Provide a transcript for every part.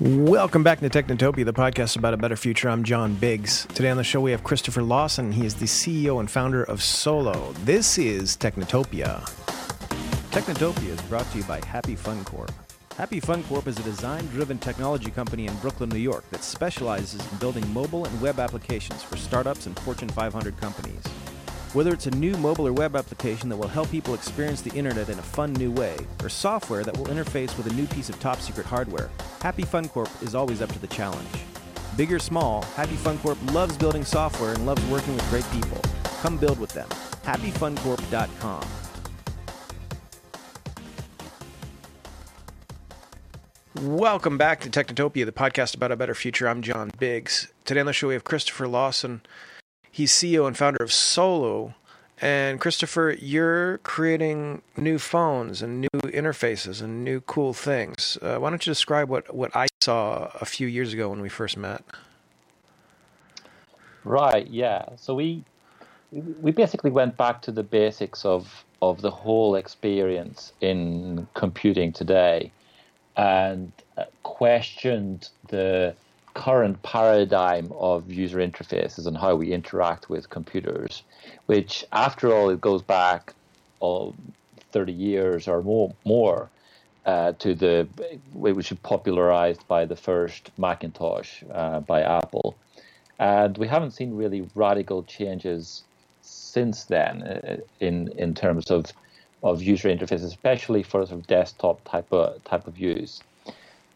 Welcome back to Technotopia, the podcast about a better future. I'm John Biggs. Today on the show we have Kristoffer Lawson. He is the CEO and founder of Solu. This is Technotopia. Technotopia is brought to you by Happy Fun Corp. Happy Fun Corp is a design-driven technology company in Brooklyn, New York that specializes in building mobile and web applications for startups and Fortune 500 companies. Whether it's a new mobile or web application that will help people experience the internet in a fun new way, or software that will interface with a new piece of top secret hardware, Happy Fun Corp is always up to the challenge. Big or small, Happy Fun Corp loves building software and loves working with great people. Come build with them. HappyFunCorp.com. Welcome back to Technotopia, the podcast about a better future. I'm John Biggs. Today on the show we have Kristoffer Lawson. He's CEO and founder of Solu. And Kristoffer, you're creating new phones and new interfaces and new cool things. Uh, why don't you describe what, what I saw a few years ago when we first met? Right. Yeah. So we we basically went back to the basics of of the whole experience in computing today, and uh, questioned the current paradigm of user interfaces and how we interact with computers, which, after all, it goes back oh, 30 years or more, more uh, to the which was popularized by the first Macintosh uh, by Apple, and we haven't seen really radical changes since then uh, in in terms of of user interfaces, especially for sort of desktop type of type of use.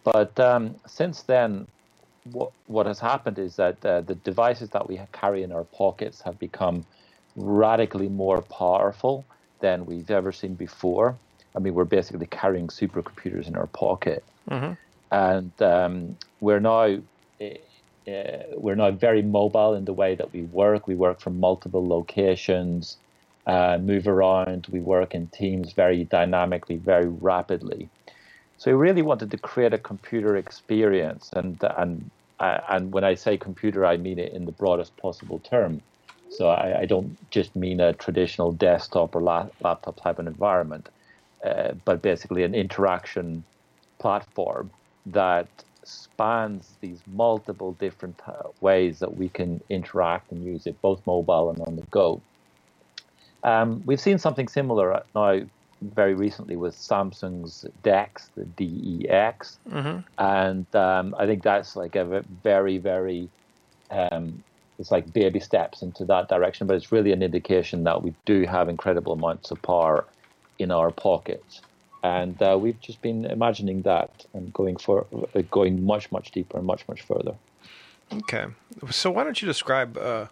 But um, since then, what what has happened is that uh, the devices that we carry in our pockets have become radically more powerful than we've ever seen before. I mean, we're basically carrying supercomputers in our pocket, mm-hmm. and um, we're now uh, we're now very mobile in the way that we work. We work from multiple locations, uh, move around. We work in teams very dynamically, very rapidly. So we really wanted to create a computer experience, and and and when I say computer, I mean it in the broadest possible term. So I, I don't just mean a traditional desktop or la- laptop type of environment, uh, but basically an interaction platform that spans these multiple different uh, ways that we can interact and use it, both mobile and on the go. Um, we've seen something similar now very recently with Samsung's DeX, the DEX, mm-hmm. and um, I think that's like a very, very, um, it's like baby steps into that direction, but it's really an indication that we do have incredible amounts of power in our pockets, and uh, we've just been imagining that and going for uh, going much, much deeper and much, much further. Okay, so why don't you describe uh,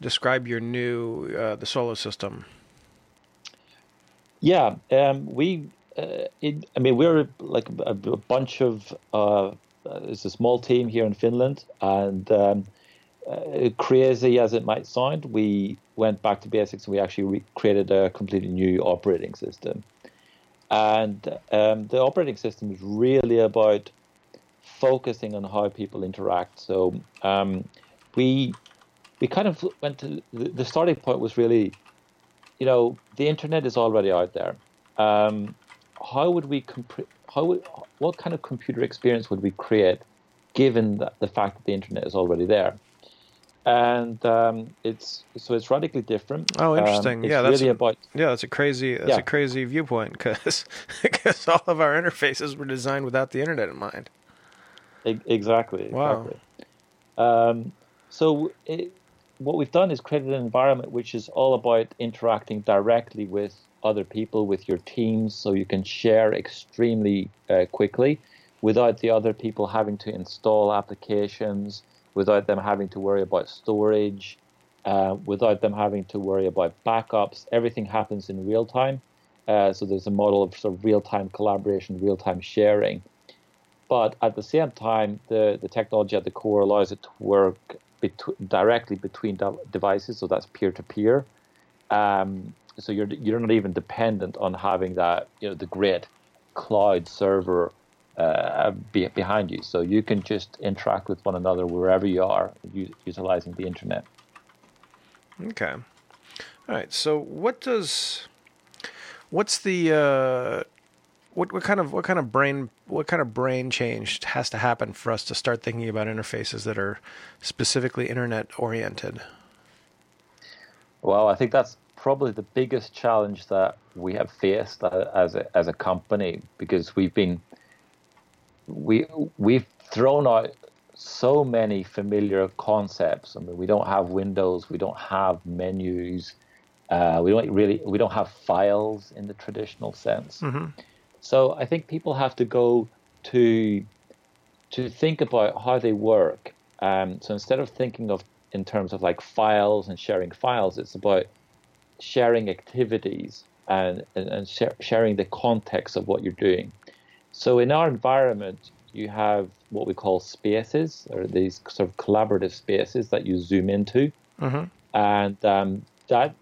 describe your new uh, the Solu system? Yeah, um, we. Uh, it, I mean, we're like a, a bunch of. Uh, it's a small team here in Finland, and um, uh, crazy as it might sound, we went back to basics and we actually re- created a completely new operating system. And um, the operating system is really about focusing on how people interact. So um, we we kind of went to the, the starting point was really you know, the internet is already out there. Um, how would we comp- how would, what kind of computer experience would we create given that the fact that the internet is already there? And um, it's so it's radically different. Oh, interesting. Um, yeah, that's really a, about yeah, that's a crazy that's yeah. a crazy viewpoint because because all of our interfaces were designed without the internet in mind. Exactly. Wow. Exactly. Um, so it, what we've done is created an environment which is all about interacting directly with other people, with your teams, so you can share extremely uh, quickly without the other people having to install applications, without them having to worry about storage, uh, without them having to worry about backups. Everything happens in real time. Uh, so there's a model of sort of real-time collaboration, real-time sharing. But at the same time, the, the technology at the core allows it to work directly between devices, so that's peer to peer. So you're you're not even dependent on having that you know the great cloud server uh, be, behind you. So you can just interact with one another wherever you are, u- utilizing the internet. Okay. All right. So what does what's the uh, what what kind of what kind of brain what kind of brain change has to happen for us to start thinking about interfaces that are specifically internet oriented? Well, I think that's probably the biggest challenge that we have faced as a, as a company because we've been we we've thrown out so many familiar concepts. I mean, we don't have windows, we don't have menus, uh, we don't really we don't have files in the traditional sense. Mm-hmm. So I think people have to go to to think about how they work. Um, so instead of thinking of in terms of like files and sharing files, it's about sharing activities and and, and sharing the context of what you're doing. So in our environment, you have what we call spaces, or these sort of collaborative spaces that you zoom into, mm-hmm. and um, that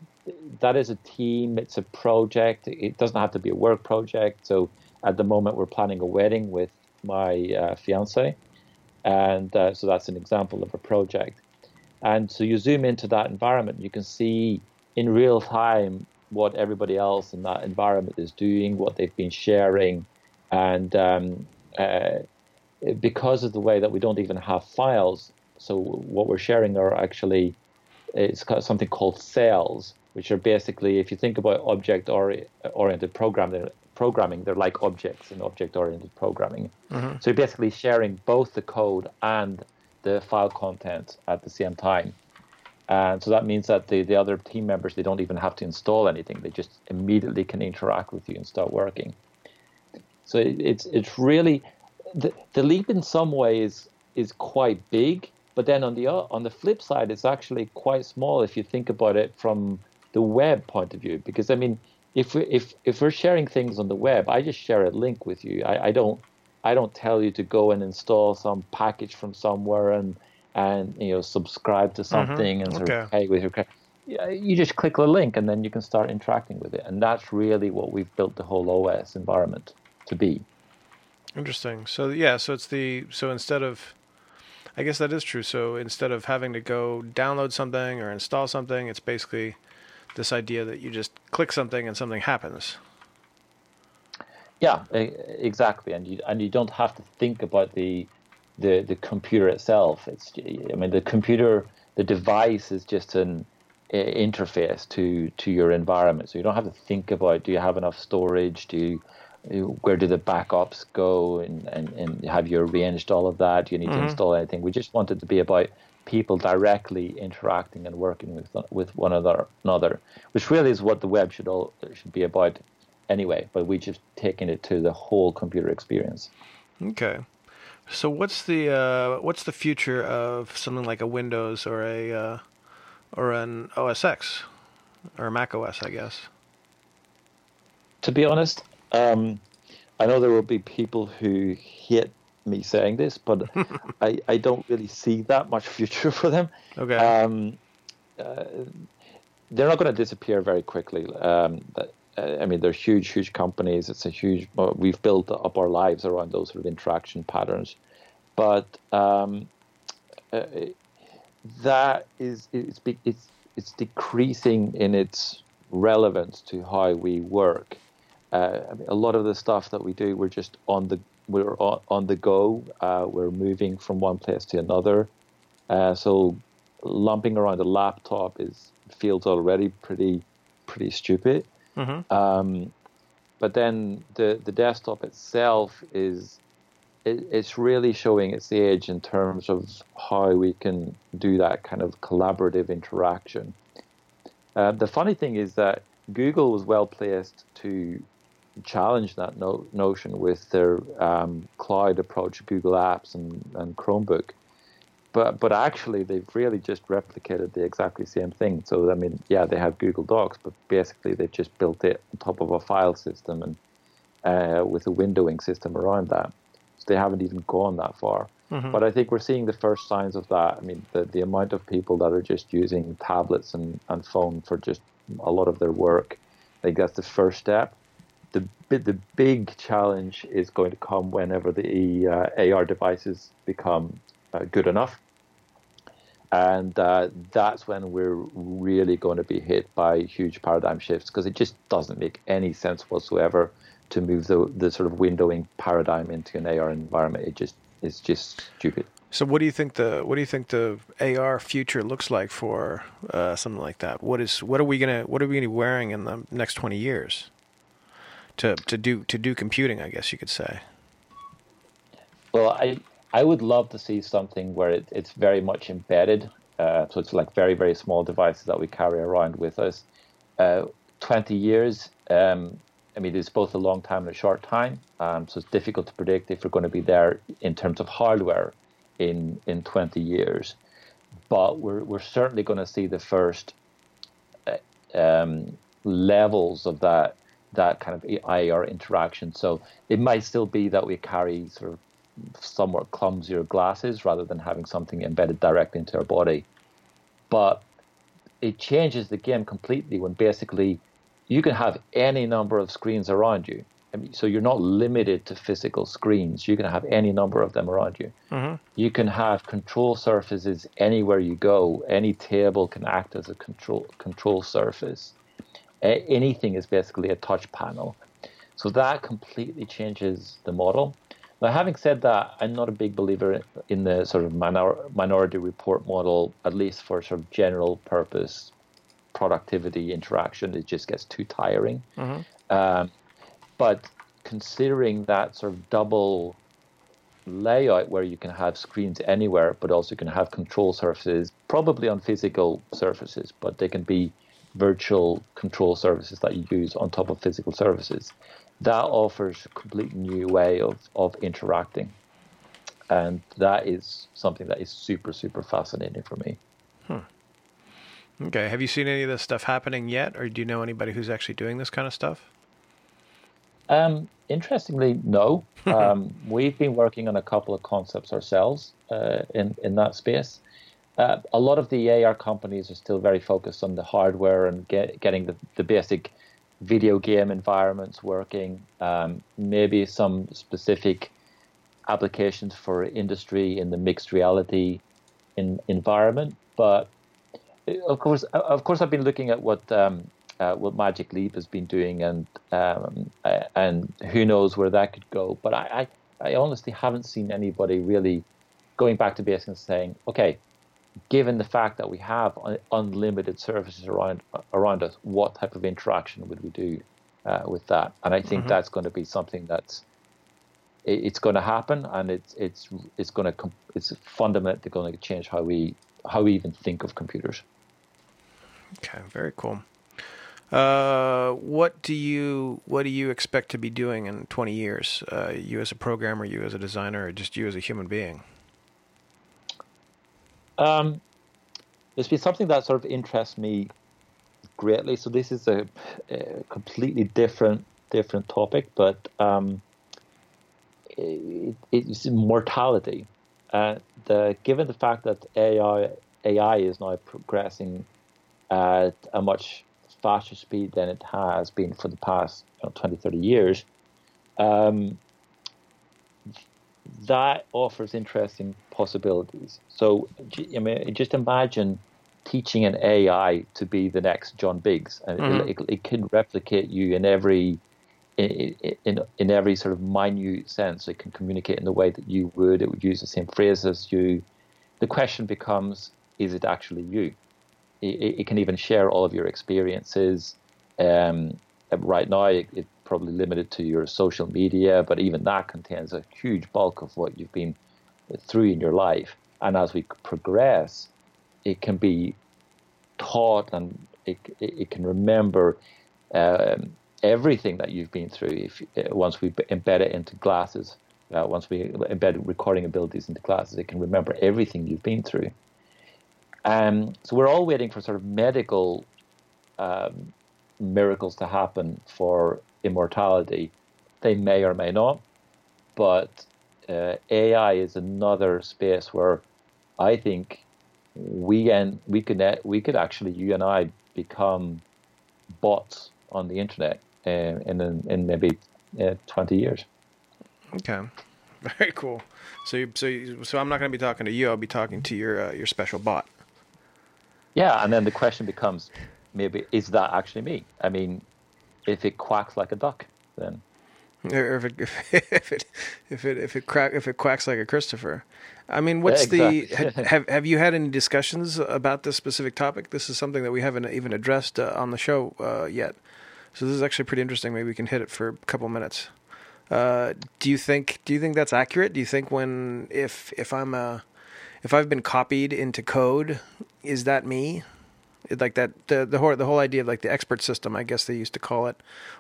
that is a team. It's a project. It doesn't have to be a work project. So at the moment, we're planning a wedding with my uh, fiance, and uh, so that's an example of a project. And so you zoom into that environment, you can see in real time what everybody else in that environment is doing, what they've been sharing, and um, uh, because of the way that we don't even have files, so what we're sharing are actually it's something called cells, which are basically, if you think about object-oriented programming, programming, they're like objects in object-oriented programming. Mm-hmm. So you're basically sharing both the code and the file content at the same time. And so that means that the, the other team members, they don't even have to install anything. They just immediately can interact with you and start working. So it, it's it's really the, the leap in some ways is quite big, but then on the on the flip side, it's actually quite small if you think about it from the web point of view because I mean if we, if if we're sharing things on the web, I just share a link with you. I, I don't I don't tell you to go and install some package from somewhere and and you know subscribe to mm-hmm. something mm-hmm. and sort okay. of pay with your credit. You just click the link and then you can start interacting with it, and that's really what we've built the whole OS environment to be. Interesting. So yeah, so it's the so instead of I guess that is true. So instead of having to go download something or install something, it's basically this idea that you just click something and something happens. Yeah, exactly, and you and you don't have to think about the the the computer itself. It's I mean the computer, the device is just an interface to to your environment. So you don't have to think about do you have enough storage? Do you where do the backups go and, and, and have you arranged all of that? Do you need mm-hmm. to install anything? We just want it to be about people directly interacting and working with with one another, which really is what the web should all should be about anyway. But we just taking it to the whole computer experience. Okay, so what's the uh, what's the future of something like a Windows or a uh, or an OS X or Mac OS, I guess? To be honest, um, I know there will be people who hate me saying this, but I, I don't really see that much future for them. Okay. Um, uh, they're not going to disappear very quickly. Um, but, uh, I mean, they're huge, huge companies. It's a huge. we've built up our lives around those sort of interaction patterns, but um, uh, that is it's, it's it's decreasing in its relevance to how we work. Uh, I mean, a lot of the stuff that we do, we're just on the we're on the go. Uh, we're moving from one place to another. Uh, so lumping around a laptop is feels already pretty pretty stupid. Mm-hmm. Um, but then the the desktop itself is it, it's really showing its age in terms of how we can do that kind of collaborative interaction. Uh, the funny thing is that Google was well placed to challenge that no, notion with their um, cloud approach, Google Apps and, and Chromebook. But but actually, they've really just replicated the exactly same thing. So I mean, yeah, they have Google Docs, but basically they've just built it on top of a file system and uh, with a windowing system around that. So they haven't even gone that far. Mm-hmm. But I think we're seeing the first signs of that. I mean, the, the amount of people that are just using tablets and, and phone for just a lot of their work, I think that's the first step the the big challenge is going to come whenever the uh, AR devices become uh, good enough. and uh, that's when we're really going to be hit by huge paradigm shifts because it just doesn't make any sense whatsoever to move the the sort of windowing paradigm into an AR environment. It just is just stupid. So what do you think the what do you think the AR future looks like for uh, something like that? What is what are we gonna what are we gonna be wearing in the next twenty years to to do to do computing? I guess you could say. Well, I I would love to see something where it, it's very much embedded. Uh, so it's like very very small devices that we carry around with us. Uh, Twenty years. Um, I mean, it's both a long time and a short time. Um, so it's difficult to predict if we're going to be there in terms of hardware in in 20 years. But we're we're certainly going to see the first uh, um, levels of that that kind of IR interaction. So it might still be that we carry sort of somewhat clumsier glasses rather than having something embedded directly into our body. But it changes the game completely when basically you can have any number of screens around you I mean, so you're not limited to physical screens. You can have any number of them around you. Mm-hmm. You can have control surfaces anywhere you go. Any table can act as a control control surface. Anything is basically a touch panel. So that completely changes the model. Now, having said that, I'm not a big believer in the sort of minor, minority report model, at least for sort of general purpose productivity interaction. It just gets too tiring. Mm-hmm. Um, but considering that sort of double layout where you can have screens anywhere, but also you can have control surfaces, probably on physical surfaces, but they can be virtual control services that you use on top of physical services. That offers a complete new way of, of interacting. And that is something that is super, super fascinating for me. Hmm. Okay. Have you seen any of this stuff happening yet, or do you know anybody who's actually doing this kind of stuff? Um, interestingly, no. Um, we've been working on a couple of concepts ourselves uh, in in that space. Uh, a lot of the AR companies are still very focused on the hardware and get, getting the, the basic video game environments working. Um, maybe some specific applications for industry in the mixed reality in, environment, but uh, of course, of course, I've been looking at what um, uh, what Magic Leap has been doing, and um, uh, and who knows where that could go. But I, I, I, honestly haven't seen anybody really going back to basics and saying, okay, given the fact that we have unlimited services around around us, what type of interaction would we do uh, with that? And I think mm-hmm. that's going to be something that's it, it's going to happen, and it's it's it's going to it's fundamentally going to change how we how we even think of computers. Okay, very cool. Uh, what do you what do you expect to be doing in 20 years? Uh, you as a programmer, you as a designer, or just you as a human being? Um, it's been something that sort of interests me greatly. So this is a, a completely different different topic, but um, it, it's mortality. Uh, the, given the fact that AI AI is now progressing at a much faster speed than it has been for the past you know, 20, 30 years, um, that offers interesting possibilities. So, I mean, just imagine teaching an AI to be the next John Biggs, and mm-hmm. it, it, it, can replicate you in every in, in in every sort of minute sense. It can communicate in the way that you would. It would use the same phrases as you. The question becomes: Is it actually you? it, it, can even share all of your experiences. Um, right now, it, probably limited to your social media, but even that contains a huge bulk of what you've been through in your life. And as we progress, it can be taught and it, it can remember um, everything that you've been through if uh, once we embed it into glasses. Uh, once we embed recording abilities into glasses, it can remember everything you've been through. Um, so we're all waiting for sort of medical um, miracles to happen for immortality. They may or may not, but uh, AI is another space where I think we and we could we could actually you and I become bots on the internet uh, in in maybe uh, twenty years. Okay, very cool. So you, so you, so I'm not going to be talking to you. I'll be talking to your uh, your special bot. Yeah, and then the question becomes, maybe is that actually me? I mean, if it quacks like a duck, then or if it if it if it if it crack if it quacks like a Kristoffer. I mean, what's Yeah, the exactly. have have you had any discussions about this specific topic? This is something that we haven't even addressed uh, on the show uh, yet. So this is actually pretty interesting. Maybe we can hit it for a couple minutes. Uh, do you think do you think that's accurate? Do you think when if if I'm a if I've been copied into code, is that me? It- Like that the the whole the whole idea of like the expert system, I guess they used to call it,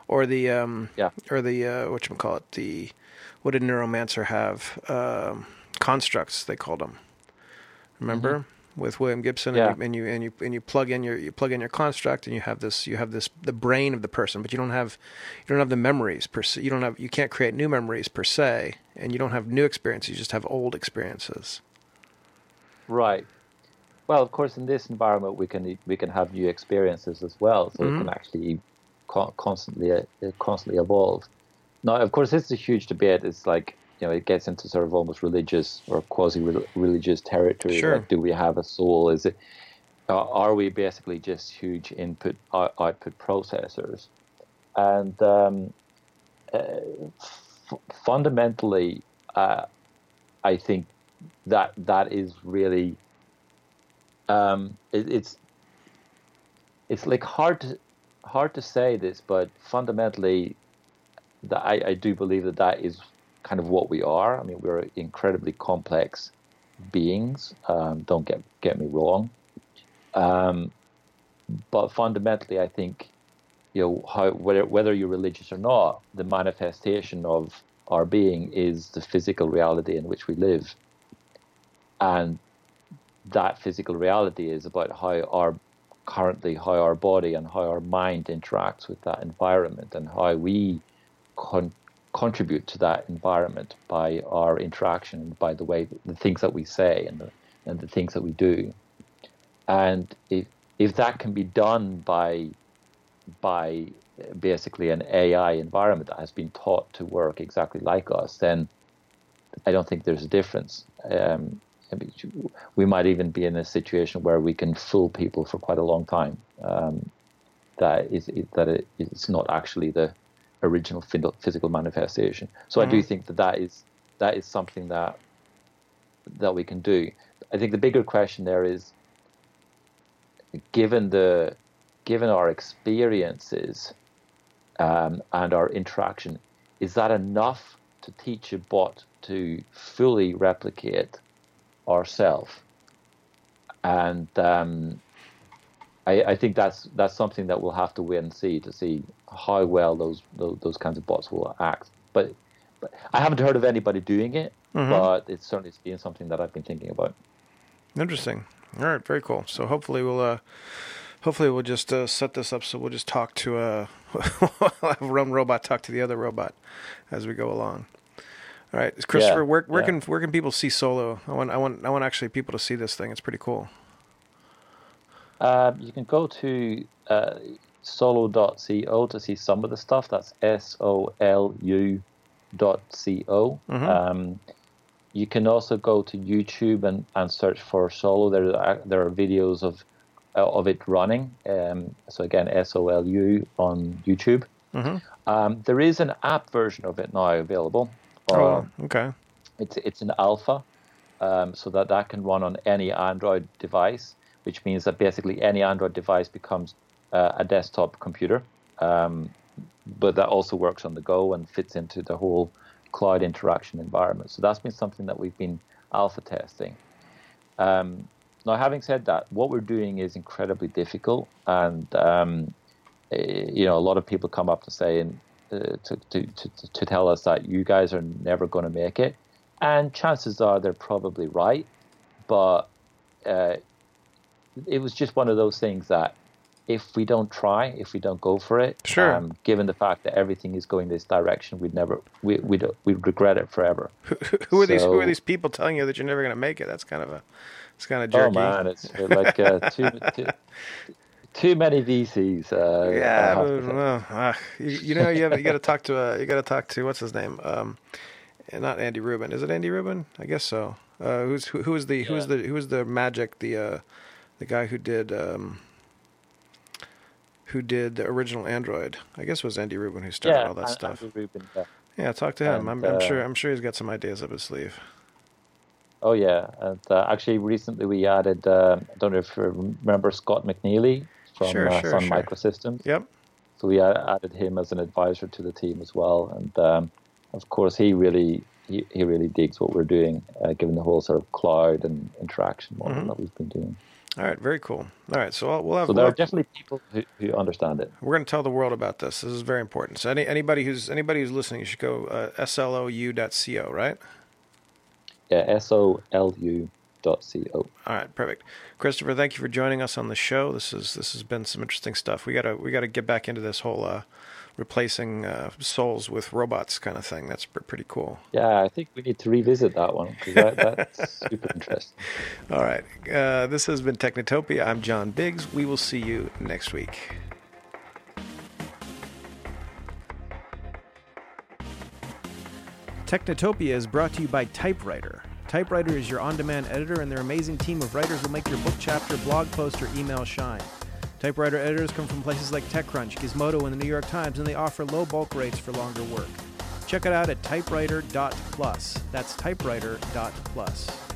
or the um Yeah. or the uh, what you call it the what did Neuromancer have um, constructs they called them. Remember with William Gibson Yeah. and, you, and you and you and you plug in your you plug in your construct and you have this you have this the brain of the person, but you don't have you don't have the memories per se. You don't have you can't create new memories per se, and you don't have new experiences. You just have old experiences. Right. Well, of course, in this environment, we can we can have new experiences as well, so Mhm. it can actually co- constantly uh, constantly evolve. Now, of course, this is a huge debate. It's like you know, it gets into sort of almost religious or quasi religious territory. Sure. Like, do we have a soul? Is it are we basically just huge input out- output processors? And um, uh, f- fundamentally, uh, I think that that is really um, it, it's it's like hard to hard to say this, but fundamentally, that I, I do believe that that is kind of what we are. I mean, we're incredibly complex beings. Um, don't get get me wrong, um, but fundamentally, I think you know how whether whether you're religious or not, the manifestation of our being is the physical reality in which we live, and that physical reality is about how our currently how our body and how our mind interacts with that environment and how we con- contribute to that environment by our interaction by the way the things that we say and the, and the things that we do. And if if that can be done by by basically an AI environment that has been taught to work exactly like us then I don't think there's a difference. Um, we might even be in a situation where we can fool people for quite a long time. Um, that is that it, it's not actually the original physical manifestation. So I do think that that is that is something that that we can do. I think the bigger question there is, given the given our experiences um, and our interaction, is that enough to teach a bot to fully replicate ourselves? And um, I, I think that's that's something that we'll have to wait and see to see how well those those, those kinds of bots will act. But, but I haven't heard of anybody doing it, but it's certainly been something that I've been thinking about. Interesting. All right, very cool. So hopefully we'll uh hopefully we'll just uh, set this up so we'll just talk to uh we'll have one robot talk to the other robot as we go along. All right, Kristoffer, Yeah, where where yeah. can where can people see Solu? I want I want I want actually people to see this thing. It's pretty cool. Um, you can go to uh, solu.co to see some of the stuff. That's S O L U dot co. Um, you can also go to YouTube and, and search for Solu. There are there are videos of uh, of it running. Um, so again, S O L U on YouTube. Um, there is an app version of it now available. Oh, okay. it's it's an alpha, um, so that that can run on any Android device, which means that basically any Android device becomes uh, a desktop computer. Um, but that also works on the go and fits into the whole cloud interaction environment. So that's been something that we've been alpha testing. Um, now, having said that, what we're doing is incredibly difficult, and um, eh, you know, a lot of people come up to say and uh, to, to, to to tell us that you guys are never going to make it, and chances are they're probably right, but uh, it was just one of those things that if we don't try, if we don't go for it, Sure. um, given the fact that everything is going this direction, we'd never we we'd, we'd regret it forever. Who are these who are these people telling you that you're never going to make it? That's kind of a it's kind of Oh jerky. man, it's like uh, too, too too many VCs. Uh, Yeah, have but, well, ah, you, you know, you, have, you got to talk to uh, you got to talk to what's his name? Um, not Andy Rubin. Is it Andy Rubin? I guess so. Uh, who's who, who is the who is Yeah. the who is the magic the uh, the guy who did um, who did the original Android. I guess it was Andy Rubin who started yeah, all that An- stuff. Andy Rubin, yeah. Yeah, talk to him. And, I'm, I'm uh, sure. I'm sure he's got some ideas up his sleeve. Oh yeah, and uh, actually recently we added. Uh, I don't know if you remember Scott McNealy from Sure, uh, sure, Sun sure. Microsystems. Yep. So we added him as an advisor to the team as well, and um, of course he really he, he really digs what we're doing, uh, given the whole sort of cloud and interaction model Mhm. that we've been doing. All right. Very cool. All right. So I'll, we'll have. So there are definitely people who, who understand it. we're going to tell the world about this. This is very important. So any, anybody who's anybody who's listening, you should go uh, solu.co. Right. Yeah, S O L U dot C O. All right, perfect. Kristoffer, thank you for joining us on the show. This is this has been some interesting stuff. We gotta we gotta get back into this whole uh, replacing uh, souls with robots kind of thing. That's pr- pretty cool. Yeah, I think we need to revisit that one because that, that's super interesting. All right, uh, this has been Technotopia. I'm John Biggs. We will see you next week. Technotopia is brought to you by Typewriter. Typewriter is your on demand editor, and their amazing team of writers will make your book chapter, blog post, or email shine. Typewriter editors come from places like TechCrunch, Gizmodo, and the New York Times, and they offer low bulk rates for longer work. Check it out at typewriter.plus. That's typewriter.plus.